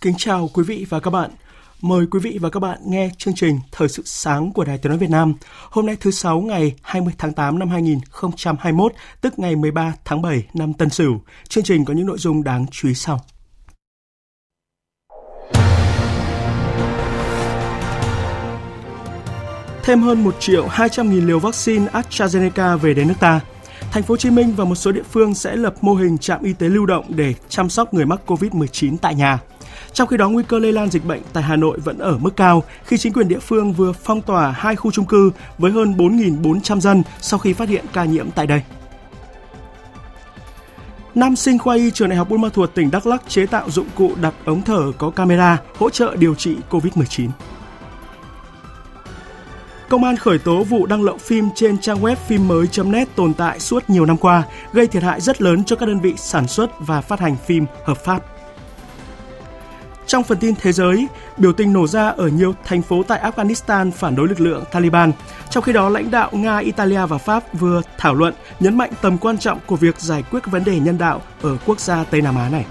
Kính chào quý vị và các bạn. Mời quý vị và các bạn nghe chương trình Thời sự sáng của Đài Tiếng nói Việt Nam. Hôm nay thứ sáu ngày 20 tháng 8 năm 2021, tức ngày 13 tháng 7 năm Tân Sửu. Chương trình có những nội dung đáng chú ý sau. Thêm hơn 1 triệu 200 nghìn liều vaccine AstraZeneca về đến nước ta. Thành phố Hồ Chí Minh và một số địa phương sẽ lập mô hình trạm y tế lưu động để chăm sóc người mắc COVID-19 tại nhà. Trong khi đó, nguy cơ lây lan dịch bệnh tại Hà Nội vẫn ở mức cao khi chính quyền địa phương vừa phong tỏa hai khu chung cư với hơn 4.400 dân sau khi phát hiện ca nhiễm tại đây. Nam sinh khoa y trường Đại học Buôn Ma Thuột tỉnh Đắk Lắk chế tạo dụng cụ đặt ống thở có camera hỗ trợ điều trị COVID-19. Công an khởi tố vụ đăng lậu phim trên trang web phim mới.net tồn tại suốt nhiều năm qua, gây thiệt hại rất lớn cho các đơn vị sản xuất và phát hành phim hợp pháp. Trong phần tin thế giới, biểu tình nổ ra ở nhiều thành phố tại Afghanistan phản đối lực lượng Taliban. Trong khi đó, lãnh đạo Nga, Italia và Pháp vừa thảo luận nhấn mạnh tầm quan trọng của việc giải quyết vấn đề nhân đạo ở quốc gia Tây Nam Á này.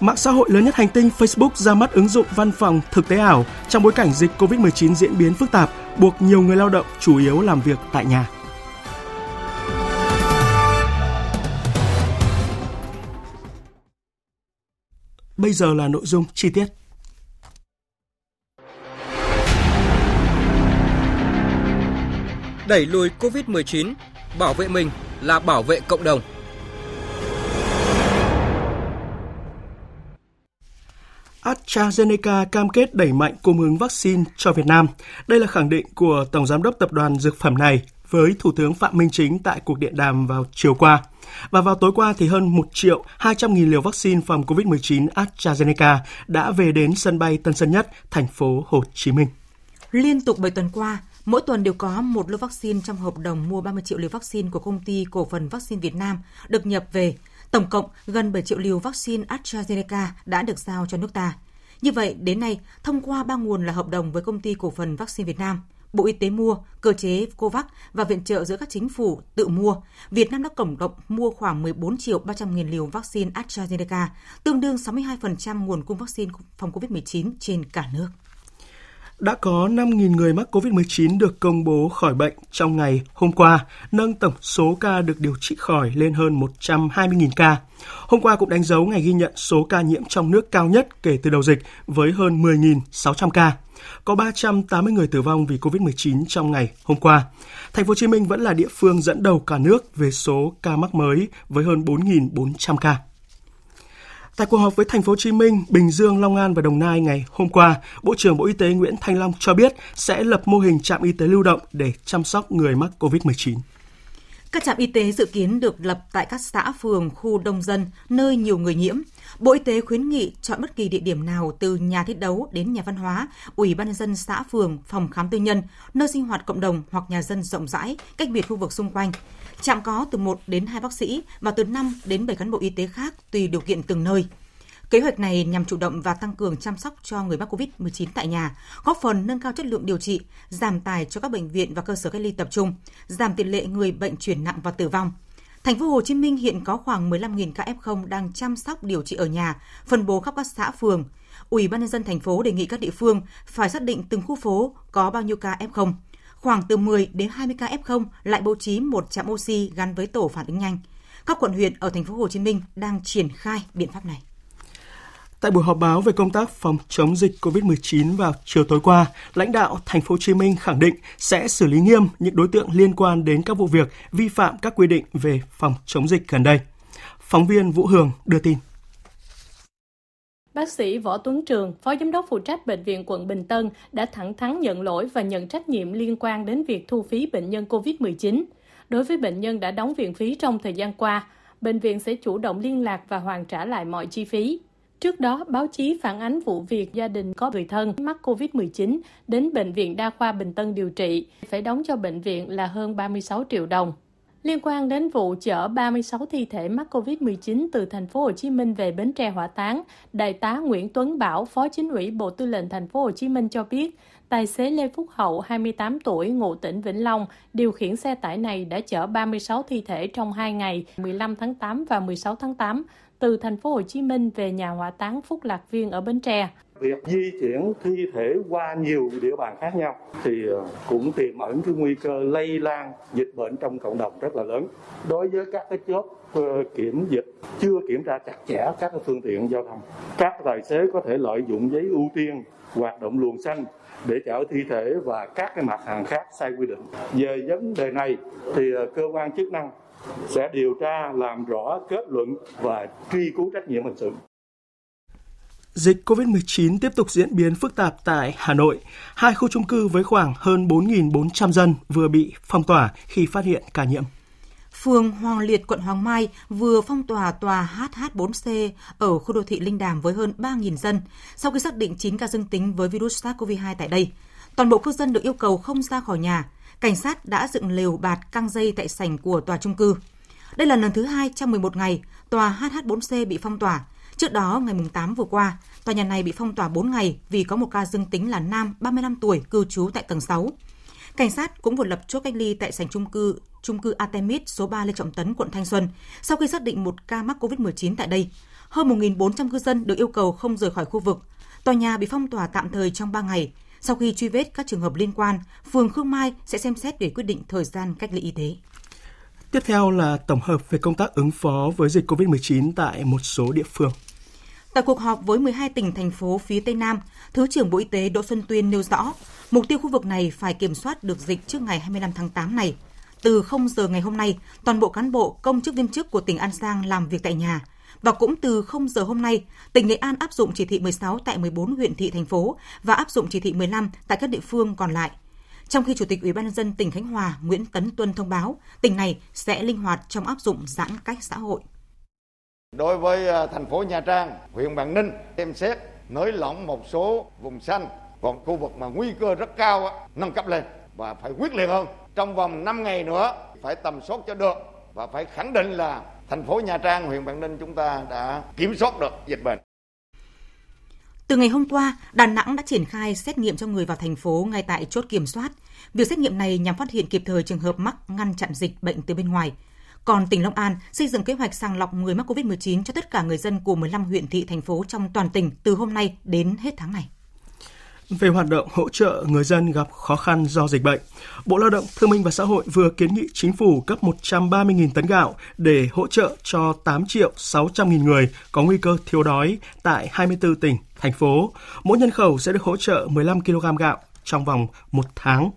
Mạng xã hội lớn nhất hành tinh Facebook ra mắt ứng dụng văn phòng thực tế ảo trong bối cảnh dịch COVID-19 diễn biến phức tạp, buộc nhiều người lao động chủ yếu làm việc tại nhà. Bây giờ là nội dung chi tiết. Đẩy lùi COVID-19, bảo vệ mình là bảo vệ cộng đồng. AstraZeneca cam kết đẩy mạnh cung ứng vaccine cho Việt Nam. Đây là khẳng định của Tổng Giám đốc Tập đoàn Dược phẩm này với Thủ tướng Phạm Minh Chính tại cuộc điện đàm vào chiều qua. Và vào tối qua thì hơn 1 triệu 200 nghìn liều vaccine phòng COVID-19 AstraZeneca đã về đến sân bay Tân Sơn Nhất, thành phố Hồ Chí Minh. Liên tục 7 tuần qua, mỗi tuần đều có một lô vaccine trong hợp đồng mua 30 triệu liều vaccine của công ty cổ phần vaccine Việt Nam được nhập về. Tổng cộng gần 7 triệu liều vaccine AstraZeneca đã được giao cho nước ta. Như vậy, đến nay, thông qua ba nguồn là hợp đồng với công ty cổ phần vaccine Việt Nam, Bộ Y tế mua, cơ chế COVAX và viện trợ giữa các chính phủ tự mua, Việt Nam đã tổng cộng mua khoảng 14 triệu 300 nghìn liều vaccine AstraZeneca, tương đương 62% nguồn cung vaccine phòng COVID-19 trên cả nước. Đã có 5.000 người mắc COVID-19 được công bố khỏi bệnh trong ngày hôm qua, nâng tổng số ca được điều trị khỏi lên hơn 120.000 ca. Hôm qua cũng đánh dấu ngày ghi nhận số ca nhiễm trong nước cao nhất kể từ đầu dịch với hơn 10.600 ca. Có 380 người tử vong vì COVID-19 trong ngày hôm qua. Thành phố Hồ Chí Minh vẫn là địa phương dẫn đầu cả nước về số ca mắc mới với hơn 4.400 ca. Tại cuộc họp với thành phố Hồ Chí Minh, Bình Dương, Long An và Đồng Nai ngày hôm qua, Bộ trưởng Bộ Y tế Nguyễn Thanh Long cho biết sẽ lập mô hình trạm y tế lưu động để chăm sóc người mắc COVID-19. Các trạm y tế dự kiến được lập tại các xã, phường, khu đông dân, nơi nhiều người nhiễm. Bộ Y tế khuyến nghị chọn bất kỳ địa điểm nào từ nhà thiết đấu đến nhà văn hóa, ủy ban nhân dân xã, phường, phòng khám tư nhân, nơi sinh hoạt cộng đồng hoặc nhà dân rộng rãi, cách biệt khu vực xung quanh. Trạm có từ 1 đến 2 bác sĩ và từ 5 đến 7 cán bộ y tế khác tùy điều kiện từng nơi. Kế hoạch này nhằm chủ động và tăng cường chăm sóc cho người mắc COVID-19 tại nhà, góp phần nâng cao chất lượng điều trị, giảm tài cho các bệnh viện và cơ sở cách ly tập trung, giảm tỷ lệ người bệnh chuyển nặng và tử vong. Thành phố Hồ Chí Minh hiện có khoảng 15.000 ca F0 đang chăm sóc điều trị ở nhà, phân bố khắp các xã phường. Ủy ban nhân dân thành phố đề nghị các địa phương phải xác định từng khu phố có bao nhiêu ca F0. Khoảng từ 10 đến 20 ca F0 lại bố trí một trạm oxy gắn với tổ phản ứng nhanh. Các quận huyện ở thành phố Hồ Chí Minh đang triển khai biện pháp này. Tại buổi họp báo về công tác phòng chống dịch COVID-19 vào chiều tối qua, lãnh đạo thành phố Hồ Chí Minh khẳng định sẽ xử lý nghiêm những đối tượng liên quan đến các vụ việc vi phạm các quy định về phòng chống dịch gần đây. Phóng viên Vũ Hường đưa tin. Bác sĩ Võ Tuấn Trường, Phó Giám đốc phụ trách Bệnh viện quận Bình Tân đã thẳng thắn nhận lỗi và nhận trách nhiệm liên quan đến việc thu phí bệnh nhân COVID-19. Đối với bệnh nhân đã đóng viện phí trong thời gian qua, bệnh viện sẽ chủ động liên lạc và hoàn trả lại mọi chi phí. Trước đó, báo chí phản ánh vụ việc gia đình có người thân mắc COVID-19 đến Bệnh viện Đa khoa Bình Tân điều trị, phải đóng cho bệnh viện là hơn 36 triệu đồng. Liên quan đến vụ chở 36 thi thể mắc COVID-19 từ thành phố Hồ Chí Minh về Bến Tre hỏa táng, Đại tá Nguyễn Tuấn Bảo, Phó Chính ủy Bộ Tư lệnh thành phố Hồ Chí Minh cho biết, tài xế Lê Phúc Hậu, 28 tuổi, ngụ tỉnh Vĩnh Long, điều khiển xe tải này đã chở 36 thi thể trong 2 ngày 15 tháng 8 và 16 tháng 8 từ thành phố Hồ Chí Minh về nhà hỏa táng Phúc Lạc Viên ở Bến Tre. Việc di chuyển thi thể qua nhiều địa bàn khác nhau thì ờ, cũng tiềm ẩn cái nguy cơ lây lan dịch bệnh trong cộng đồng rất là lớn. Đối với các cái chốt ờ, kiểm dịch chưa kiểm tra chặt chẽ các cái phương tiện giao thông, các tài xế có thể lợi dụng giấy ưu tiên hoạt động luồng xanh để chở thi thể và các cái mặt hàng khác sai quy định. Về vấn đề này thì ờ, cơ quan chức năng sẽ điều tra làm rõ kết luận và truy cứu trách nhiệm hình sự. Dịch COVID-19 tiếp tục diễn biến phức tạp tại Hà Nội. Hai khu chung cư với khoảng hơn 4.400 dân vừa bị phong tỏa khi phát hiện ca nhiễm. Phường Hoàng Liệt, quận Hoàng Mai vừa phong tỏa tòa HH4C ở khu đô thị Linh Đàm với hơn 3.000 dân sau khi xác định 9 ca dương tính với virus SARS-CoV-2 tại đây. Toàn bộ cư dân được yêu cầu không ra khỏi nhà. Cảnh sát đã dựng lều bạt căng dây tại sảnh của tòa trung cư. Đây là lần thứ hai trong 11 ngày tòa HH4C bị phong tỏa. Trước đó, ngày 8 vừa qua, tòa nhà này bị phong tỏa 4 ngày vì có một ca dương tính là nam 35 tuổi cư trú tại tầng 6. Cảnh sát cũng vừa lập chốt cách ly tại sảnh trung cư trung cư Artemis số 3 Lê Trọng Tấn, quận Thanh Xuân, sau khi xác định một ca mắc COVID-19 tại đây. Hơn 1.400 cư dân được yêu cầu không rời khỏi khu vực. Tòa nhà bị phong tỏa tạm thời trong 3 ngày. Sau khi truy vết các trường hợp liên quan, phường Khương Mai sẽ xem xét để quyết định thời gian cách ly y tế. Tiếp theo là tổng hợp về công tác ứng phó với dịch COVID-19 tại một số địa phương. Tại cuộc họp với 12 tỉnh thành phố phía Tây Nam, Thứ trưởng Bộ Y tế Đỗ Xuân Tuyên nêu rõ, mục tiêu khu vực này phải kiểm soát được dịch trước ngày 25 tháng 8 này. Từ 0 giờ ngày hôm nay, toàn bộ cán bộ, công chức viên chức của tỉnh An Giang làm việc tại nhà. Và cũng từ 0 giờ hôm nay, tỉnh Nghệ An áp dụng chỉ thị 16 tại 14 huyện thị thành phố và áp dụng chỉ thị 15 tại các địa phương còn lại. Trong khi Chủ tịch Ủy ban nhân dân tỉnh Khánh Hòa Nguyễn Tấn Tuân thông báo, tỉnh này sẽ linh hoạt trong áp dụng giãn cách xã hội. Đối với à, thành phố Nha Trang, huyện Bằng Ninh xem xét nới lỏng một số vùng xanh, còn khu vực mà nguy cơ rất cao nâng cấp lên và phải quyết liệt hơn. Trong vòng 5 ngày nữa phải tầm soát cho được và phải khẳng định là thành phố Nha Trang, huyện vạn Ninh chúng ta đã kiểm soát được dịch bệnh. Từ ngày hôm qua, Đà Nẵng đã triển khai xét nghiệm cho người vào thành phố ngay tại chốt kiểm soát. Việc xét nghiệm này nhằm phát hiện kịp thời trường hợp mắc, ngăn chặn dịch bệnh từ bên ngoài. Còn tỉnh Long An xây dựng kế hoạch sàng lọc người mắc COVID-19 cho tất cả người dân của 15 huyện thị thành phố trong toàn tỉnh từ hôm nay đến hết tháng này. Về hoạt động hỗ trợ người dân gặp khó khăn do dịch bệnh, Bộ Lao động Thương minh và Xã hội vừa kiến nghị chính phủ cấp 130.000 tấn gạo để hỗ trợ cho 8 triệu 600 nghìn người có nguy cơ thiếu đói tại 24 tỉnh, thành phố. Mỗi nhân khẩu sẽ được hỗ trợ 15 kg gạo trong vòng một tháng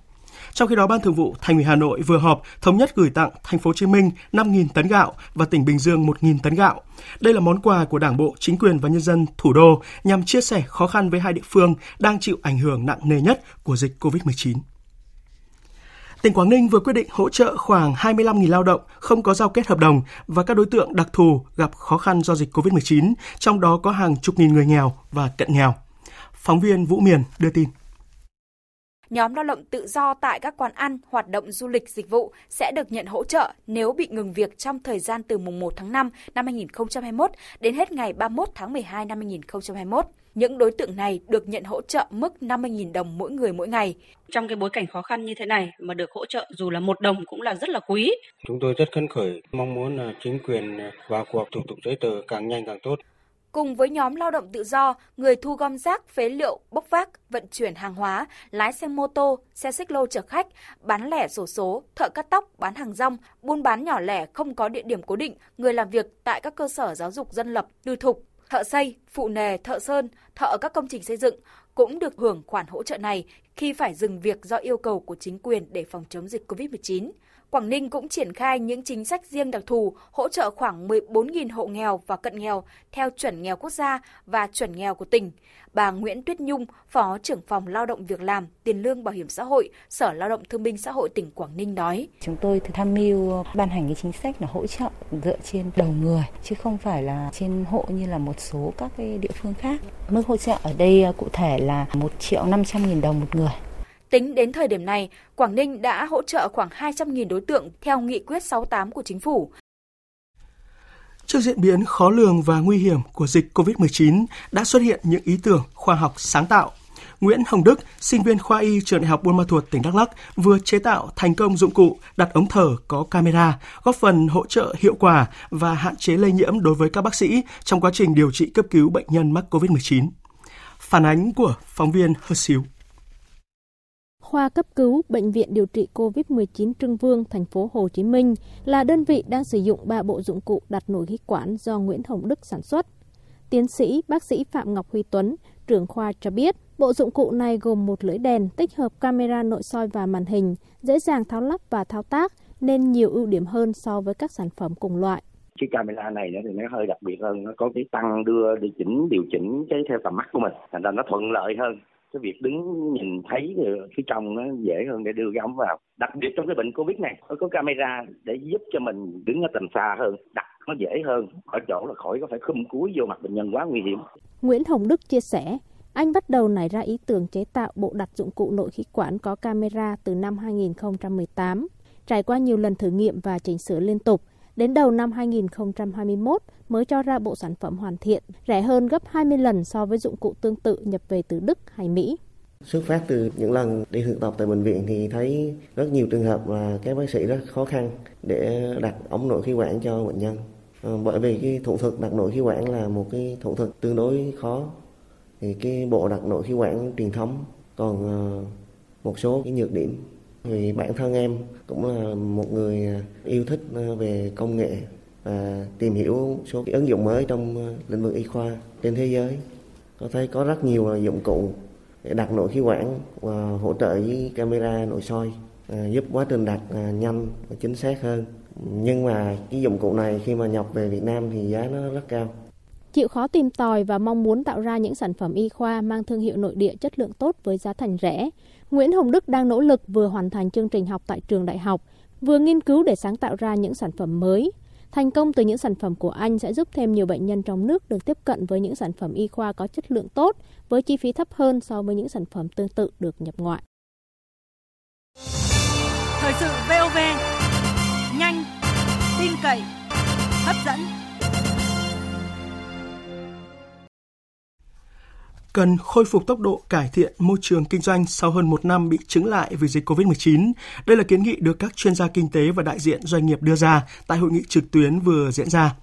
trong khi đó, Ban Thường vụ Thành ủy Hà Nội vừa họp thống nhất gửi tặng Thành phố Hồ Chí Minh 5.000 tấn gạo và tỉnh Bình Dương 1.000 tấn gạo. Đây là món quà của Đảng bộ, chính quyền và nhân dân thủ đô nhằm chia sẻ khó khăn với hai địa phương đang chịu ảnh hưởng nặng nề nhất của dịch COVID-19. Tỉnh Quảng Ninh vừa quyết định hỗ trợ khoảng 25.000 lao động không có giao kết hợp đồng và các đối tượng đặc thù gặp khó khăn do dịch COVID-19, trong đó có hàng chục nghìn người nghèo và cận nghèo. Phóng viên Vũ Miền đưa tin nhóm lao động tự do tại các quán ăn, hoạt động du lịch dịch vụ sẽ được nhận hỗ trợ nếu bị ngừng việc trong thời gian từ mùng 1 tháng 5 năm 2021 đến hết ngày 31 tháng 12 năm 2021. Những đối tượng này được nhận hỗ trợ mức 50.000 đồng mỗi người mỗi ngày. Trong cái bối cảnh khó khăn như thế này mà được hỗ trợ dù là một đồng cũng là rất là quý. Chúng tôi rất phấn khởi, mong muốn là chính quyền vào cuộc thủ tục giấy tờ càng nhanh càng tốt cùng với nhóm lao động tự do, người thu gom rác, phế liệu, bốc vác, vận chuyển hàng hóa, lái xe mô tô, xe xích lô chở khách, bán lẻ sổ số, thợ cắt tóc, bán hàng rong, buôn bán nhỏ lẻ không có địa điểm cố định, người làm việc tại các cơ sở giáo dục dân lập, tư thục. thợ xây, phụ nề, thợ sơn, thợ các công trình xây dựng cũng được hưởng khoản hỗ trợ này khi phải dừng việc do yêu cầu của chính quyền để phòng chống dịch COVID-19. Quảng Ninh cũng triển khai những chính sách riêng đặc thù hỗ trợ khoảng 14.000 hộ nghèo và cận nghèo theo chuẩn nghèo quốc gia và chuẩn nghèo của tỉnh. Bà Nguyễn Tuyết Nhung, Phó trưởng phòng Lao động Việc làm, Tiền lương Bảo hiểm xã hội, Sở Lao động Thương binh Xã hội tỉnh Quảng Ninh nói. Chúng tôi tham mưu ban hành cái chính sách là hỗ trợ dựa trên đầu người, chứ không phải là trên hộ như là một số các cái địa phương khác. Mức hỗ trợ ở đây à, cụ thể là 1 triệu 500 nghìn đồng một người. Tính đến thời điểm này, Quảng Ninh đã hỗ trợ khoảng 200.000 đối tượng theo nghị quyết 68 của chính phủ. Trước diễn biến khó lường và nguy hiểm của dịch COVID-19 đã xuất hiện những ý tưởng khoa học sáng tạo. Nguyễn Hồng Đức, sinh viên khoa y trường Đại học Buôn Ma Thuột, tỉnh Đắk Lắk, vừa chế tạo thành công dụng cụ đặt ống thở có camera, góp phần hỗ trợ hiệu quả và hạn chế lây nhiễm đối với các bác sĩ trong quá trình điều trị cấp cứu bệnh nhân mắc COVID-19. Phản ánh của phóng viên Hơ Xíu. Khoa cấp cứu Bệnh viện điều trị COVID-19 Trưng Vương, thành phố Hồ Chí Minh là đơn vị đang sử dụng ba bộ dụng cụ đặt nội khí quản do Nguyễn Hồng Đức sản xuất. Tiến sĩ bác sĩ Phạm Ngọc Huy Tuấn, trưởng khoa cho biết, bộ dụng cụ này gồm một lưỡi đèn tích hợp camera nội soi và màn hình, dễ dàng tháo lắp và thao tác nên nhiều ưu điểm hơn so với các sản phẩm cùng loại cái camera này thì nó hơi đặc biệt hơn nó có cái tăng đưa điều chỉnh điều chỉnh cái theo tầm mắt của mình thành ra nó thuận lợi hơn cái việc đứng nhìn thấy phía trong nó dễ hơn để đưa cái ống vào. Đặc biệt trong cái bệnh covid này nó có camera để giúp cho mình đứng ở tầm xa hơn đặt nó dễ hơn. Ở chỗ là khỏi có phải khum cúi vô mặt bệnh nhân quá nguy hiểm. Nguyễn Hồng Đức chia sẻ anh bắt đầu nảy ra ý tưởng chế tạo bộ đặt dụng cụ nội khí quản có camera từ năm 2018. Trải qua nhiều lần thử nghiệm và chỉnh sửa liên tục, đến đầu năm 2021 mới cho ra bộ sản phẩm hoàn thiện, rẻ hơn gấp 20 lần so với dụng cụ tương tự nhập về từ Đức hay Mỹ. Xuất phát từ những lần đi thực tập tại bệnh viện thì thấy rất nhiều trường hợp là các bác sĩ rất khó khăn để đặt ống nội khí quản cho bệnh nhân. À, bởi vì cái thủ thuật đặt nội khí quản là một cái thủ thuật tương đối khó. Thì cái bộ đặt nội khí quản truyền thống còn à, một số cái nhược điểm. Vì bản thân em cũng là một người à, yêu thích à, về công nghệ và tìm hiểu số cái ứng dụng mới trong à, lĩnh vực y khoa trên thế giới. Có thấy có rất nhiều dụng cụ để đặt nội khí quản và hỗ trợ với camera nội soi giúp quá trình đặt nhanh và chính xác hơn. Nhưng mà cái dụng cụ này khi mà nhập về Việt Nam thì giá nó rất cao. Chịu khó tìm tòi và mong muốn tạo ra những sản phẩm y khoa mang thương hiệu nội địa chất lượng tốt với giá thành rẻ, Nguyễn Hồng Đức đang nỗ lực vừa hoàn thành chương trình học tại trường đại học, vừa nghiên cứu để sáng tạo ra những sản phẩm mới, Thành công từ những sản phẩm của anh sẽ giúp thêm nhiều bệnh nhân trong nước được tiếp cận với những sản phẩm y khoa có chất lượng tốt với chi phí thấp hơn so với những sản phẩm tương tự được nhập ngoại. Thời sự VOV nhanh, tin cậy, hấp dẫn. Cần khôi phục tốc độ cải thiện môi trường kinh doanh sau hơn một năm bị chứng lại vì dịch COVID-19. Đây là kiến nghị được các chuyên gia kinh tế và đại diện doanh nghiệp đưa ra tại hội nghị trực tuyến vừa diễn ra.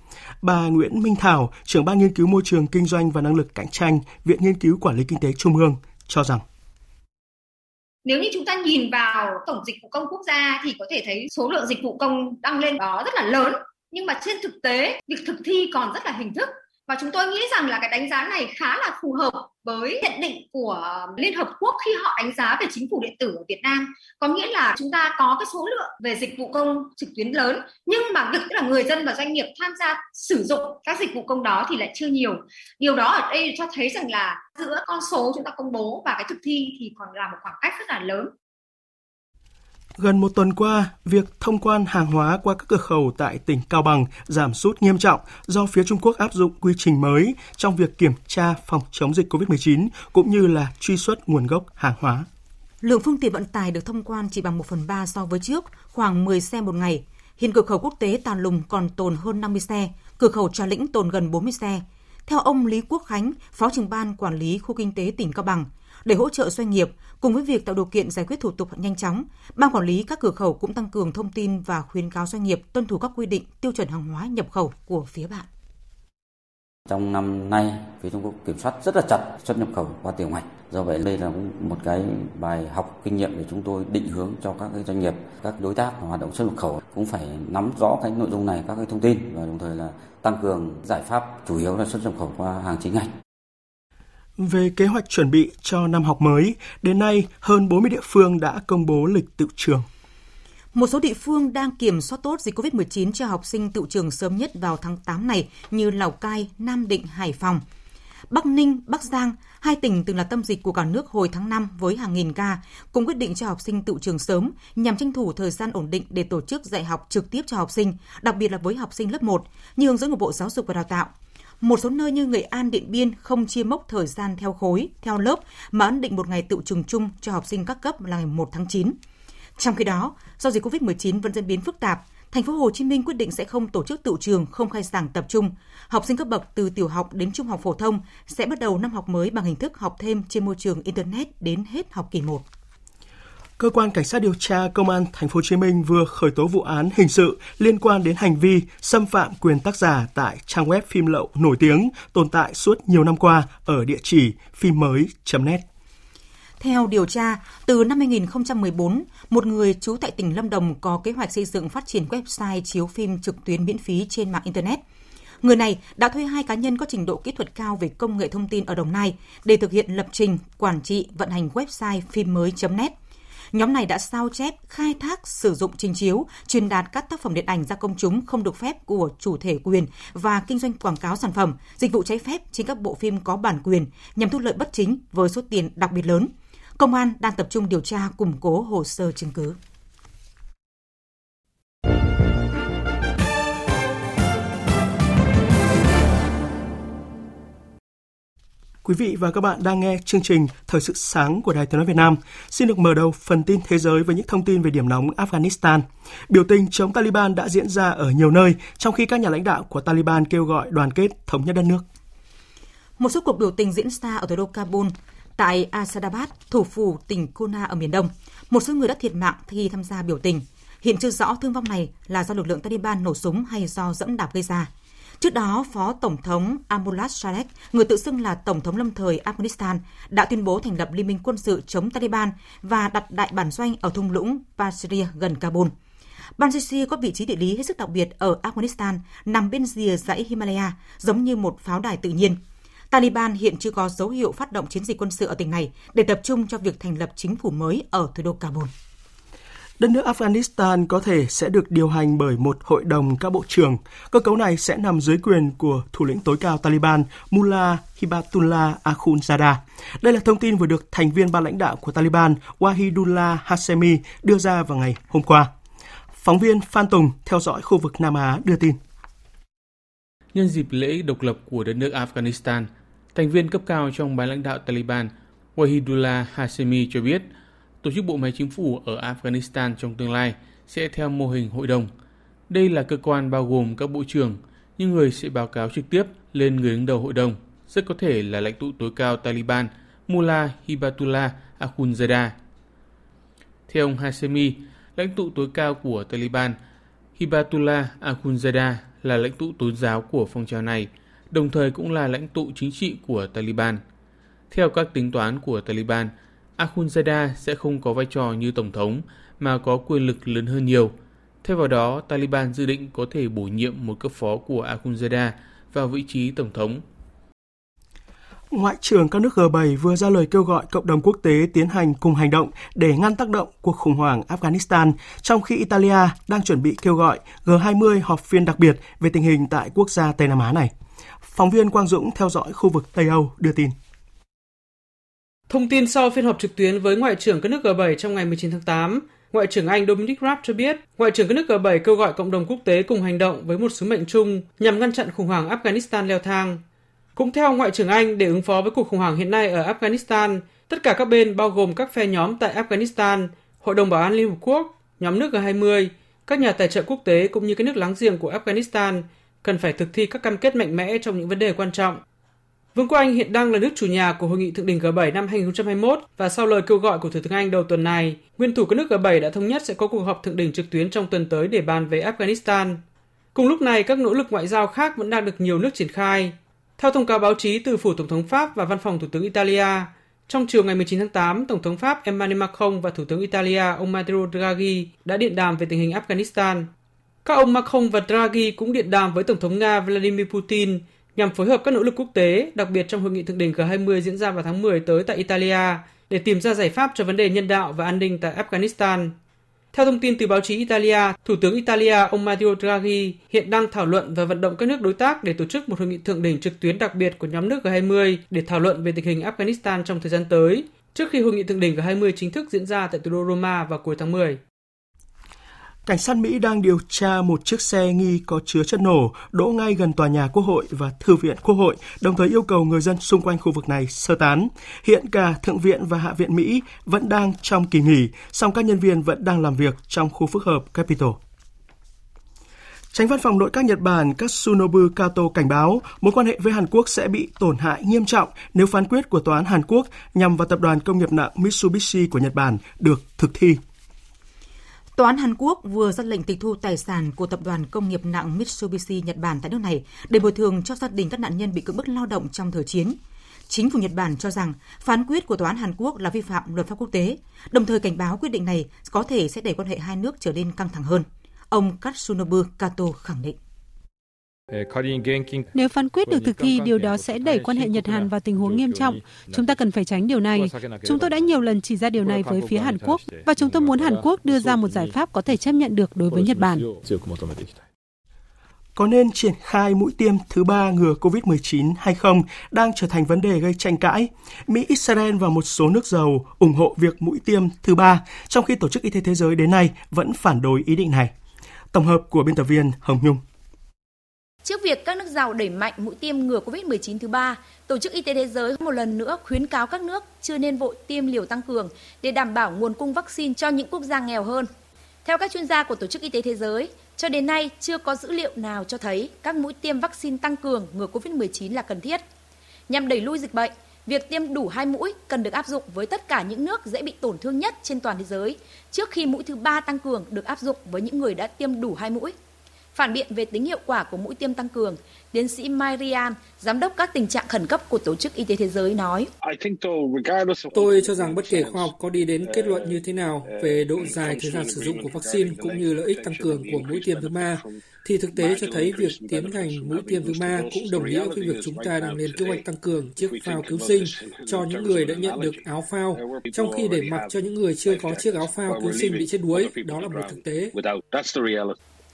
Bà Nguyễn Minh Thảo, trưởng ban nghiên cứu môi trường kinh doanh và năng lực cạnh tranh, Viện Nghiên cứu Quản lý Kinh tế Trung ương, cho rằng nếu như chúng ta nhìn vào tổng dịch vụ công quốc gia thì có thể thấy số lượng dịch vụ công tăng lên đó rất là lớn nhưng mà trên thực tế việc thực thi còn rất là hình thức và chúng tôi nghĩ rằng là cái đánh giá này khá là phù hợp với nhận định của Liên Hợp Quốc khi họ đánh giá về chính phủ điện tử ở Việt Nam. Có nghĩa là chúng ta có cái số lượng về dịch vụ công trực tuyến lớn, nhưng mà việc là người dân và doanh nghiệp tham gia sử dụng các dịch vụ công đó thì lại chưa nhiều. Điều đó ở đây cho thấy rằng là giữa con số chúng ta công bố và cái thực thi thì còn là một khoảng cách rất là lớn. Gần một tuần qua, việc thông quan hàng hóa qua các cửa khẩu tại tỉnh Cao Bằng giảm sút nghiêm trọng do phía Trung Quốc áp dụng quy trình mới trong việc kiểm tra phòng chống dịch COVID-19 cũng như là truy xuất nguồn gốc hàng hóa. Lượng phương tiện vận tải được thông quan chỉ bằng 1 phần 3 so với trước, khoảng 10 xe một ngày. Hiện cửa khẩu quốc tế Tà Lùng còn tồn hơn 50 xe, cửa khẩu Trà Lĩnh tồn gần 40 xe. Theo ông Lý Quốc Khánh, Phó trưởng ban quản lý khu kinh tế tỉnh Cao Bằng, để hỗ trợ doanh nghiệp, cùng với việc tạo điều kiện giải quyết thủ tục nhanh chóng, ban quản lý các cửa khẩu cũng tăng cường thông tin và khuyến cáo doanh nghiệp tuân thủ các quy định tiêu chuẩn hàng hóa nhập khẩu của phía bạn. Trong năm nay, phía Trung Quốc kiểm soát rất là chặt xuất nhập khẩu qua tiểu ngạch. Do vậy đây là một cái bài học kinh nghiệm để chúng tôi định hướng cho các cái doanh nghiệp, các đối tác hoạt động xuất nhập khẩu cũng phải nắm rõ cái nội dung này, các cái thông tin và đồng thời là tăng cường giải pháp chủ yếu là xuất nhập khẩu qua hàng chính ngạch. Về kế hoạch chuẩn bị cho năm học mới, đến nay hơn 40 địa phương đã công bố lịch tự trường. Một số địa phương đang kiểm soát tốt dịch COVID-19 cho học sinh tự trường sớm nhất vào tháng 8 này như Lào Cai, Nam Định, Hải Phòng. Bắc Ninh, Bắc Giang, hai tỉnh từng là tâm dịch của cả nước hồi tháng 5 với hàng nghìn ca, cũng quyết định cho học sinh tự trường sớm nhằm tranh thủ thời gian ổn định để tổ chức dạy học trực tiếp cho học sinh, đặc biệt là với học sinh lớp 1, như hướng dẫn của Bộ Giáo dục và Đào tạo. Một số nơi như Nghệ An, Điện Biên không chia mốc thời gian theo khối, theo lớp mà ấn định một ngày tự trường chung cho học sinh các cấp là ngày 1 tháng 9. Trong khi đó, do dịch COVID-19 vẫn diễn biến phức tạp, thành phố Hồ Chí Minh quyết định sẽ không tổ chức tự trường không khai giảng tập trung. Học sinh cấp bậc từ tiểu học đến trung học phổ thông sẽ bắt đầu năm học mới bằng hình thức học thêm trên môi trường internet đến hết học kỳ 1. Cơ quan cảnh sát điều tra Công an Thành phố Hồ Chí Minh vừa khởi tố vụ án hình sự liên quan đến hành vi xâm phạm quyền tác giả tại trang web phim lậu nổi tiếng tồn tại suốt nhiều năm qua ở địa chỉ phim mới.net. Theo điều tra, từ năm 2014, một người trú tại tỉnh Lâm Đồng có kế hoạch xây dựng phát triển website chiếu phim trực tuyến miễn phí trên mạng Internet. Người này đã thuê hai cá nhân có trình độ kỹ thuật cao về công nghệ thông tin ở Đồng Nai để thực hiện lập trình, quản trị, vận hành website phim mới.net. Nhóm này đã sao chép, khai thác, sử dụng trình chiếu, truyền đạt các tác phẩm điện ảnh ra công chúng không được phép của chủ thể quyền và kinh doanh quảng cáo sản phẩm, dịch vụ trái phép trên các bộ phim có bản quyền nhằm thu lợi bất chính với số tiền đặc biệt lớn – Công an đang tập trung điều tra củng cố hồ sơ chứng cứ. Quý vị và các bạn đang nghe chương trình Thời sự sáng của Đài Tiếng nói Việt Nam. Xin được mở đầu phần tin thế giới với những thông tin về điểm nóng Afghanistan. Biểu tình chống Taliban đã diễn ra ở nhiều nơi, trong khi các nhà lãnh đạo của Taliban kêu gọi đoàn kết thống nhất đất nước. Một số cuộc biểu tình diễn ra ở thủ đô Kabul Tại Asadabad, thủ phủ tỉnh Kona ở miền Đông, một số người đã thiệt mạng khi tham gia biểu tình. Hiện chưa rõ thương vong này là do lực lượng Taliban nổ súng hay do dẫm đạp gây ra. Trước đó, Phó Tổng thống Amullah Saleh, người tự xưng là Tổng thống lâm thời Afghanistan, đã tuyên bố thành lập liên minh quân sự chống Taliban và đặt đại bản doanh ở thung lũng Pasir gần Kabul. Panjshir có vị trí địa lý hết sức đặc biệt ở Afghanistan, nằm bên rìa dãy Himalaya, giống như một pháo đài tự nhiên – Taliban hiện chưa có dấu hiệu phát động chiến dịch quân sự ở tỉnh này để tập trung cho việc thành lập chính phủ mới ở thủ đô Kabul. Đất nước Afghanistan có thể sẽ được điều hành bởi một hội đồng các bộ trưởng. Cơ cấu này sẽ nằm dưới quyền của thủ lĩnh tối cao Taliban Mullah Hibatullah Akhundzada. Đây là thông tin vừa được thành viên ban lãnh đạo của Taliban Wahidullah Hashemi đưa ra vào ngày hôm qua. Phóng viên Phan Tùng theo dõi khu vực Nam Á đưa tin. Nhân dịp lễ độc lập của đất nước Afghanistan, Thành viên cấp cao trong ban lãnh đạo Taliban Wahidullah Hashemi cho biết, tổ chức bộ máy chính phủ ở Afghanistan trong tương lai sẽ theo mô hình hội đồng. Đây là cơ quan bao gồm các bộ trưởng, nhưng người sẽ báo cáo trực tiếp lên người đứng đầu hội đồng, rất có thể là lãnh tụ tối cao Taliban Mullah Hibatullah Akhundzada. Theo ông Hashemi, lãnh tụ tối cao của Taliban Hibatullah Akhundzada là lãnh tụ tôn giáo của phong trào này – đồng thời cũng là lãnh tụ chính trị của Taliban. Theo các tính toán của Taliban, Akhundzada sẽ không có vai trò như tổng thống mà có quyền lực lớn hơn nhiều. Thay vào đó, Taliban dự định có thể bổ nhiệm một cấp phó của Akhundzada vào vị trí tổng thống. Ngoại trưởng các nước G7 vừa ra lời kêu gọi cộng đồng quốc tế tiến hành cùng hành động để ngăn tác động cuộc khủng hoảng Afghanistan, trong khi Italia đang chuẩn bị kêu gọi G20 họp phiên đặc biệt về tình hình tại quốc gia Tây Nam Á này. Phóng viên Quang Dũng theo dõi khu vực Tây Âu đưa tin. Thông tin sau phiên họp trực tuyến với Ngoại trưởng các nước G7 trong ngày 19 tháng 8, Ngoại trưởng Anh Dominic Raab cho biết, Ngoại trưởng các nước G7 kêu gọi cộng đồng quốc tế cùng hành động với một sứ mệnh chung nhằm ngăn chặn khủng hoảng Afghanistan leo thang. Cũng theo Ngoại trưởng Anh, để ứng phó với cuộc khủng hoảng hiện nay ở Afghanistan, tất cả các bên bao gồm các phe nhóm tại Afghanistan, Hội đồng Bảo an Liên Hợp Quốc, nhóm nước G20, các nhà tài trợ quốc tế cũng như các nước láng giềng của Afghanistan cần phải thực thi các cam kết mạnh mẽ trong những vấn đề quan trọng. Vương quốc Anh hiện đang là nước chủ nhà của hội nghị thượng đỉnh G7 năm 2021 và sau lời kêu gọi của Thủ tướng Anh đầu tuần này, nguyên thủ các nước G7 đã thống nhất sẽ có cuộc họp thượng đỉnh trực tuyến trong tuần tới để bàn về Afghanistan. Cùng lúc này, các nỗ lực ngoại giao khác vẫn đang được nhiều nước triển khai. Theo thông cáo báo chí từ Phủ Tổng thống Pháp và Văn phòng Thủ tướng Italia, trong chiều ngày 19 tháng 8, Tổng thống Pháp Emmanuel Macron và Thủ tướng Italia ông Matteo Draghi đã điện đàm về tình hình Afghanistan. Các ông Macron và Draghi cũng điện đàm với Tổng thống Nga Vladimir Putin nhằm phối hợp các nỗ lực quốc tế, đặc biệt trong hội nghị thượng đỉnh G20 diễn ra vào tháng 10 tới tại Italia, để tìm ra giải pháp cho vấn đề nhân đạo và an ninh tại Afghanistan. Theo thông tin từ báo chí Italia, Thủ tướng Italia ông Matteo Draghi hiện đang thảo luận và vận động các nước đối tác để tổ chức một hội nghị thượng đỉnh trực tuyến đặc biệt của nhóm nước G20 để thảo luận về tình hình Afghanistan trong thời gian tới, trước khi hội nghị thượng đỉnh G20 chính thức diễn ra tại thủ đô Roma vào cuối tháng 10. Cảnh sát Mỹ đang điều tra một chiếc xe nghi có chứa chất nổ đỗ ngay gần tòa nhà Quốc hội và Thư viện Quốc hội, đồng thời yêu cầu người dân xung quanh khu vực này sơ tán. Hiện cả Thượng viện và Hạ viện Mỹ vẫn đang trong kỳ nghỉ, song các nhân viên vẫn đang làm việc trong khu phức hợp Capitol. Tránh văn phòng nội các Nhật Bản Katsunobu Kato cảnh báo mối quan hệ với Hàn Quốc sẽ bị tổn hại nghiêm trọng nếu phán quyết của Tòa án Hàn Quốc nhằm vào tập đoàn công nghiệp nặng Mitsubishi của Nhật Bản được thực thi. Tòa án Hàn Quốc vừa ra lệnh tịch thu tài sản của tập đoàn công nghiệp nặng Mitsubishi Nhật Bản tại nước này để bồi thường cho gia đình các nạn nhân bị cưỡng bức lao động trong thời chiến. Chính phủ Nhật Bản cho rằng phán quyết của tòa án Hàn Quốc là vi phạm luật pháp quốc tế, đồng thời cảnh báo quyết định này có thể sẽ đẩy quan hệ hai nước trở nên căng thẳng hơn. Ông Katsunobu Kato khẳng định. Nếu phán quyết được thực thi, điều đó sẽ đẩy quan hệ Nhật Hàn vào tình huống nghiêm trọng. Chúng ta cần phải tránh điều này. Chúng tôi đã nhiều lần chỉ ra điều này với phía Hàn Quốc và chúng tôi muốn Hàn Quốc đưa ra một giải pháp có thể chấp nhận được đối với Nhật Bản. Có nên triển khai mũi tiêm thứ ba ngừa COVID-19 hay không đang trở thành vấn đề gây tranh cãi. Mỹ, Israel và một số nước giàu ủng hộ việc mũi tiêm thứ ba, trong khi Tổ chức Y tế Thế giới đến nay vẫn phản đối ý định này. Tổng hợp của biên tập viên Hồng Nhung. Trước việc các nước giàu đẩy mạnh mũi tiêm ngừa COVID-19 thứ ba, Tổ chức Y tế Thế giới một lần nữa khuyến cáo các nước chưa nên vội tiêm liều tăng cường để đảm bảo nguồn cung vaccine cho những quốc gia nghèo hơn. Theo các chuyên gia của Tổ chức Y tế Thế giới, cho đến nay chưa có dữ liệu nào cho thấy các mũi tiêm vaccine tăng cường ngừa COVID-19 là cần thiết. Nhằm đẩy lui dịch bệnh, việc tiêm đủ hai mũi cần được áp dụng với tất cả những nước dễ bị tổn thương nhất trên toàn thế giới, trước khi mũi thứ ba tăng cường được áp dụng với những người đã tiêm đủ hai mũi. Phản biện về tính hiệu quả của mũi tiêm tăng cường, tiến sĩ Marian, giám đốc các tình trạng khẩn cấp của Tổ chức Y tế Thế giới nói. Tôi cho rằng bất kể khoa học có đi đến kết luận như thế nào về độ dài thời gian sử dụng của vaccine cũng như lợi ích tăng cường của mũi tiêm thứ ba, thì thực tế cho thấy việc tiến hành mũi tiêm thứ ba cũng đồng nghĩa với việc chúng ta đang lên kế hoạch tăng cường chiếc phao cứu sinh cho những người đã nhận được áo phao, trong khi để mặc cho những người chưa có chiếc áo phao cứu sinh bị chết đuối, đó là một thực tế.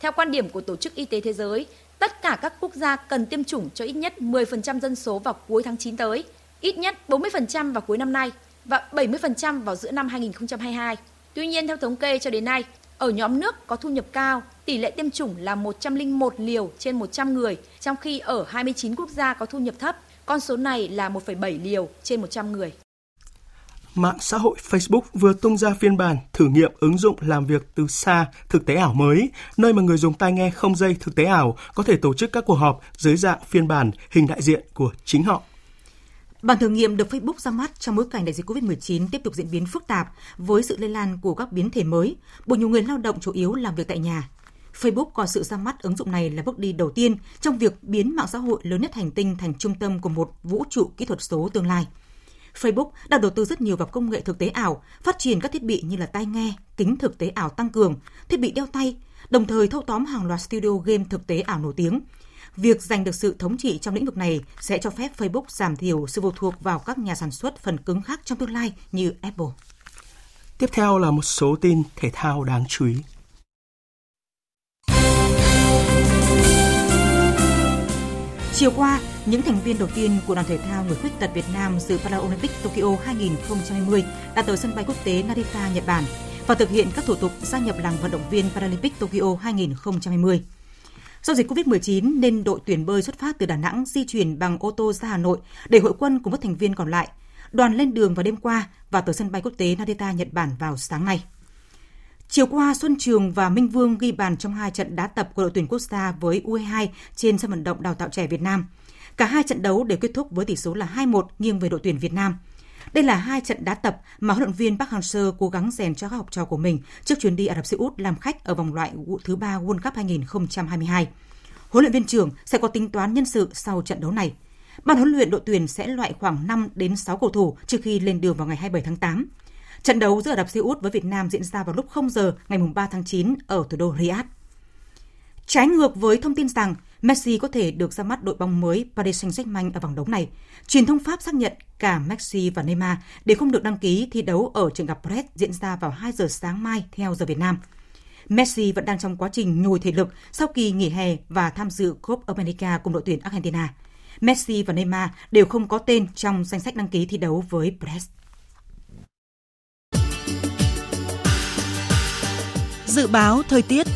Theo quan điểm của Tổ chức Y tế Thế giới, tất cả các quốc gia cần tiêm chủng cho ít nhất 10% dân số vào cuối tháng 9 tới, ít nhất 40% vào cuối năm nay và 70% vào giữa năm 2022. Tuy nhiên, theo thống kê cho đến nay, ở nhóm nước có thu nhập cao, tỷ lệ tiêm chủng là 101 liều trên 100 người, trong khi ở 29 quốc gia có thu nhập thấp, con số này là 1,7 liều trên 100 người mạng xã hội Facebook vừa tung ra phiên bản thử nghiệm ứng dụng làm việc từ xa thực tế ảo mới, nơi mà người dùng tai nghe không dây thực tế ảo có thể tổ chức các cuộc họp dưới dạng phiên bản hình đại diện của chính họ. Bản thử nghiệm được Facebook ra mắt trong bối cảnh đại dịch COVID-19 tiếp tục diễn biến phức tạp với sự lây lan của các biến thể mới, buộc nhiều người lao động chủ yếu làm việc tại nhà. Facebook coi sự ra mắt ứng dụng này là bước đi đầu tiên trong việc biến mạng xã hội lớn nhất hành tinh thành trung tâm của một vũ trụ kỹ thuật số tương lai. Facebook đã đầu tư rất nhiều vào công nghệ thực tế ảo, phát triển các thiết bị như là tai nghe, kính thực tế ảo tăng cường, thiết bị đeo tay, đồng thời thâu tóm hàng loạt studio game thực tế ảo nổi tiếng. Việc giành được sự thống trị trong lĩnh vực này sẽ cho phép Facebook giảm thiểu sự phụ thuộc vào các nhà sản xuất phần cứng khác trong tương lai như Apple. Tiếp theo là một số tin thể thao đáng chú ý. Chiều qua, những thành viên đầu tiên của đoàn thể thao người khuyết tật Việt Nam dự Paralympic Tokyo 2020 đã tới sân bay quốc tế Narita, Nhật Bản và thực hiện các thủ tục gia nhập làng vận động viên Paralympic Tokyo 2020. Do dịch COVID-19 nên đội tuyển bơi xuất phát từ Đà Nẵng di chuyển bằng ô tô ra Hà Nội để hội quân cùng các thành viên còn lại. Đoàn lên đường vào đêm qua và tới sân bay quốc tế Narita, Nhật Bản vào sáng nay. Chiều qua, Xuân Trường và Minh Vương ghi bàn trong hai trận đá tập của đội tuyển quốc gia với U22 trên sân vận động đào tạo trẻ Việt Nam. Cả hai trận đấu đều kết thúc với tỷ số là 2-1 nghiêng về đội tuyển Việt Nam. Đây là hai trận đá tập mà huấn luyện viên Park Hang-seo cố gắng rèn cho các học trò của mình trước chuyến đi Ả Rập Xê Út làm khách ở vòng loại thứ ba World Cup 2022. Huấn luyện viên trưởng sẽ có tính toán nhân sự sau trận đấu này. Ban huấn luyện đội tuyển sẽ loại khoảng 5 đến 6 cầu thủ trước khi lên đường vào ngày 27 tháng 8. Trận đấu giữa Ả Rập Xê Út với Việt Nam diễn ra vào lúc 0 giờ ngày 3 tháng 9 ở thủ đô Riyadh. Trái ngược với thông tin rằng Messi có thể được ra mắt đội bóng mới Paris Saint-Germain ở vòng đấu này, truyền thông Pháp xác nhận cả Messi và Neymar đều không được đăng ký thi đấu ở trận gặp Brest diễn ra vào 2 giờ sáng mai theo giờ Việt Nam. Messi vẫn đang trong quá trình nhồi thể lực sau kỳ nghỉ hè và tham dự Copa America cùng đội tuyển Argentina. Messi và Neymar đều không có tên trong danh sách đăng ký thi đấu với Brest. Dự báo thời tiết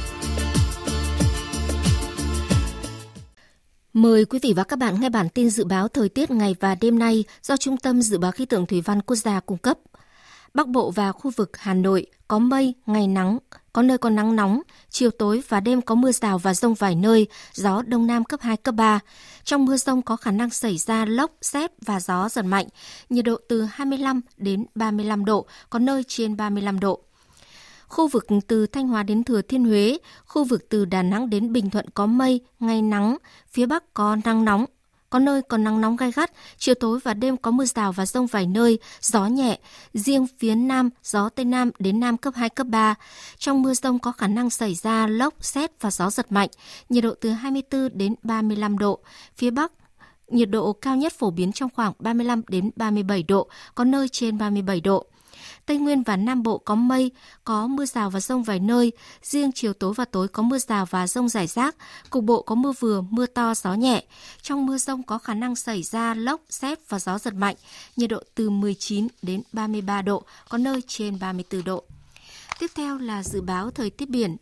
Mời quý vị và các bạn nghe bản tin dự báo thời tiết ngày và đêm nay do Trung tâm Dự báo Khí tượng Thủy văn Quốc gia cung cấp. Bắc Bộ và khu vực Hà Nội có mây, ngày nắng, có nơi có nắng nóng, chiều tối và đêm có mưa rào và rông vài nơi, gió đông nam cấp 2, cấp 3. Trong mưa rông có khả năng xảy ra lốc, xét và gió giật mạnh, nhiệt độ từ 25 đến 35 độ, có nơi trên 35 độ. Khu vực từ Thanh Hóa đến Thừa Thiên Huế, khu vực từ Đà Nẵng đến Bình Thuận có mây, ngày nắng, phía Bắc có nắng nóng, có nơi còn nắng nóng gai gắt, chiều tối và đêm có mưa rào và rông vài nơi, gió nhẹ, riêng phía Nam, gió Tây Nam đến Nam cấp 2, cấp 3. Trong mưa rông có khả năng xảy ra lốc, xét và gió giật mạnh, nhiệt độ từ 24 đến 35 độ. Phía Bắc, nhiệt độ cao nhất phổ biến trong khoảng 35 đến 37 độ, có nơi trên 37 độ. Tây Nguyên và Nam Bộ có mây, có mưa rào và rông vài nơi. Riêng chiều tối và tối có mưa rào và rông rải rác. Cục bộ có mưa vừa, mưa to, gió nhẹ. Trong mưa rông có khả năng xảy ra lốc, xét và gió giật mạnh. Nhiệt độ từ 19 đến 33 độ, có nơi trên 34 độ. Tiếp theo là dự báo thời tiết biển.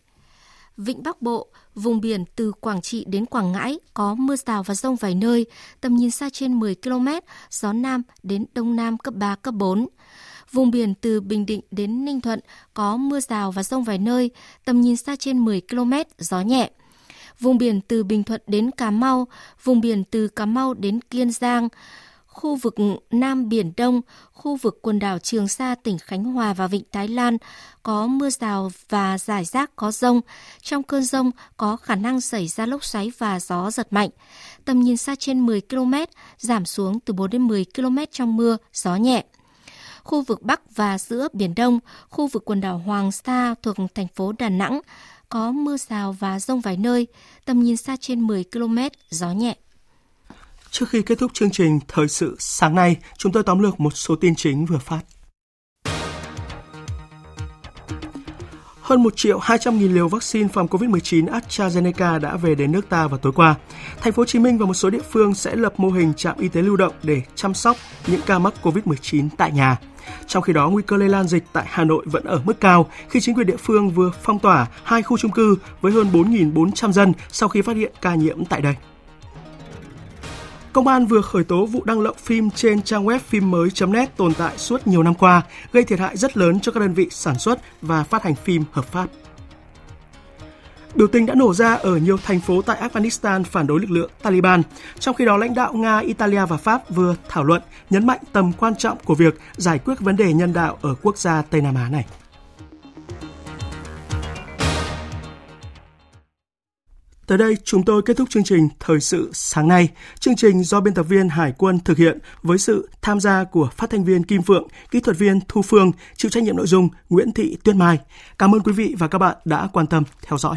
Vịnh Bắc Bộ, vùng biển từ Quảng Trị đến Quảng Ngãi có mưa rào và rông vài nơi, tầm nhìn xa trên 10 km, gió Nam đến Đông Nam cấp 3, cấp 4. Vùng biển từ Bình Định đến Ninh Thuận có mưa rào và rông vài nơi, tầm nhìn xa trên 10 km, gió nhẹ. Vùng biển từ Bình Thuận đến Cà Mau, vùng biển từ Cà Mau đến Kiên Giang, khu vực Nam Biển Đông, khu vực quần đảo Trường Sa, tỉnh Khánh Hòa và Vịnh Thái Lan có mưa rào và rải rác có rông. Trong cơn rông có khả năng xảy ra lốc xoáy và gió giật mạnh. Tầm nhìn xa trên 10 km, giảm xuống từ 4 đến 10 km trong mưa, gió nhẹ khu vực Bắc và giữa Biển Đông, khu vực quần đảo Hoàng Sa thuộc thành phố Đà Nẵng, có mưa rào và rông vài nơi, tầm nhìn xa trên 10 km, gió nhẹ. Trước khi kết thúc chương trình Thời sự sáng nay, chúng tôi tóm lược một số tin chính vừa phát. Hơn 1 triệu 200 nghìn liều vaccine phòng COVID-19 AstraZeneca đã về đến nước ta vào tối qua. Thành phố Hồ Chí Minh và một số địa phương sẽ lập mô hình trạm y tế lưu động để chăm sóc những ca mắc COVID-19 tại nhà. Trong khi đó, nguy cơ lây lan dịch tại Hà Nội vẫn ở mức cao khi chính quyền địa phương vừa phong tỏa hai khu chung cư với hơn 4.400 dân sau khi phát hiện ca nhiễm tại đây. Công an vừa khởi tố vụ đăng lậu phim trên trang web phim mới.net tồn tại suốt nhiều năm qua, gây thiệt hại rất lớn cho các đơn vị sản xuất và phát hành phim hợp pháp. Biểu tình đã nổ ra ở nhiều thành phố tại Afghanistan phản đối lực lượng Taliban. Trong khi đó, lãnh đạo Nga, Italia và Pháp vừa thảo luận nhấn mạnh tầm quan trọng của việc giải quyết vấn đề nhân đạo ở quốc gia Tây Nam Á này. Tới đây, chúng tôi kết thúc chương trình Thời sự sáng nay. Chương trình do biên tập viên Hải quân thực hiện với sự tham gia của phát thanh viên Kim Phượng, kỹ thuật viên Thu Phương, chịu trách nhiệm nội dung Nguyễn Thị Tuyết Mai. Cảm ơn quý vị và các bạn đã quan tâm theo dõi.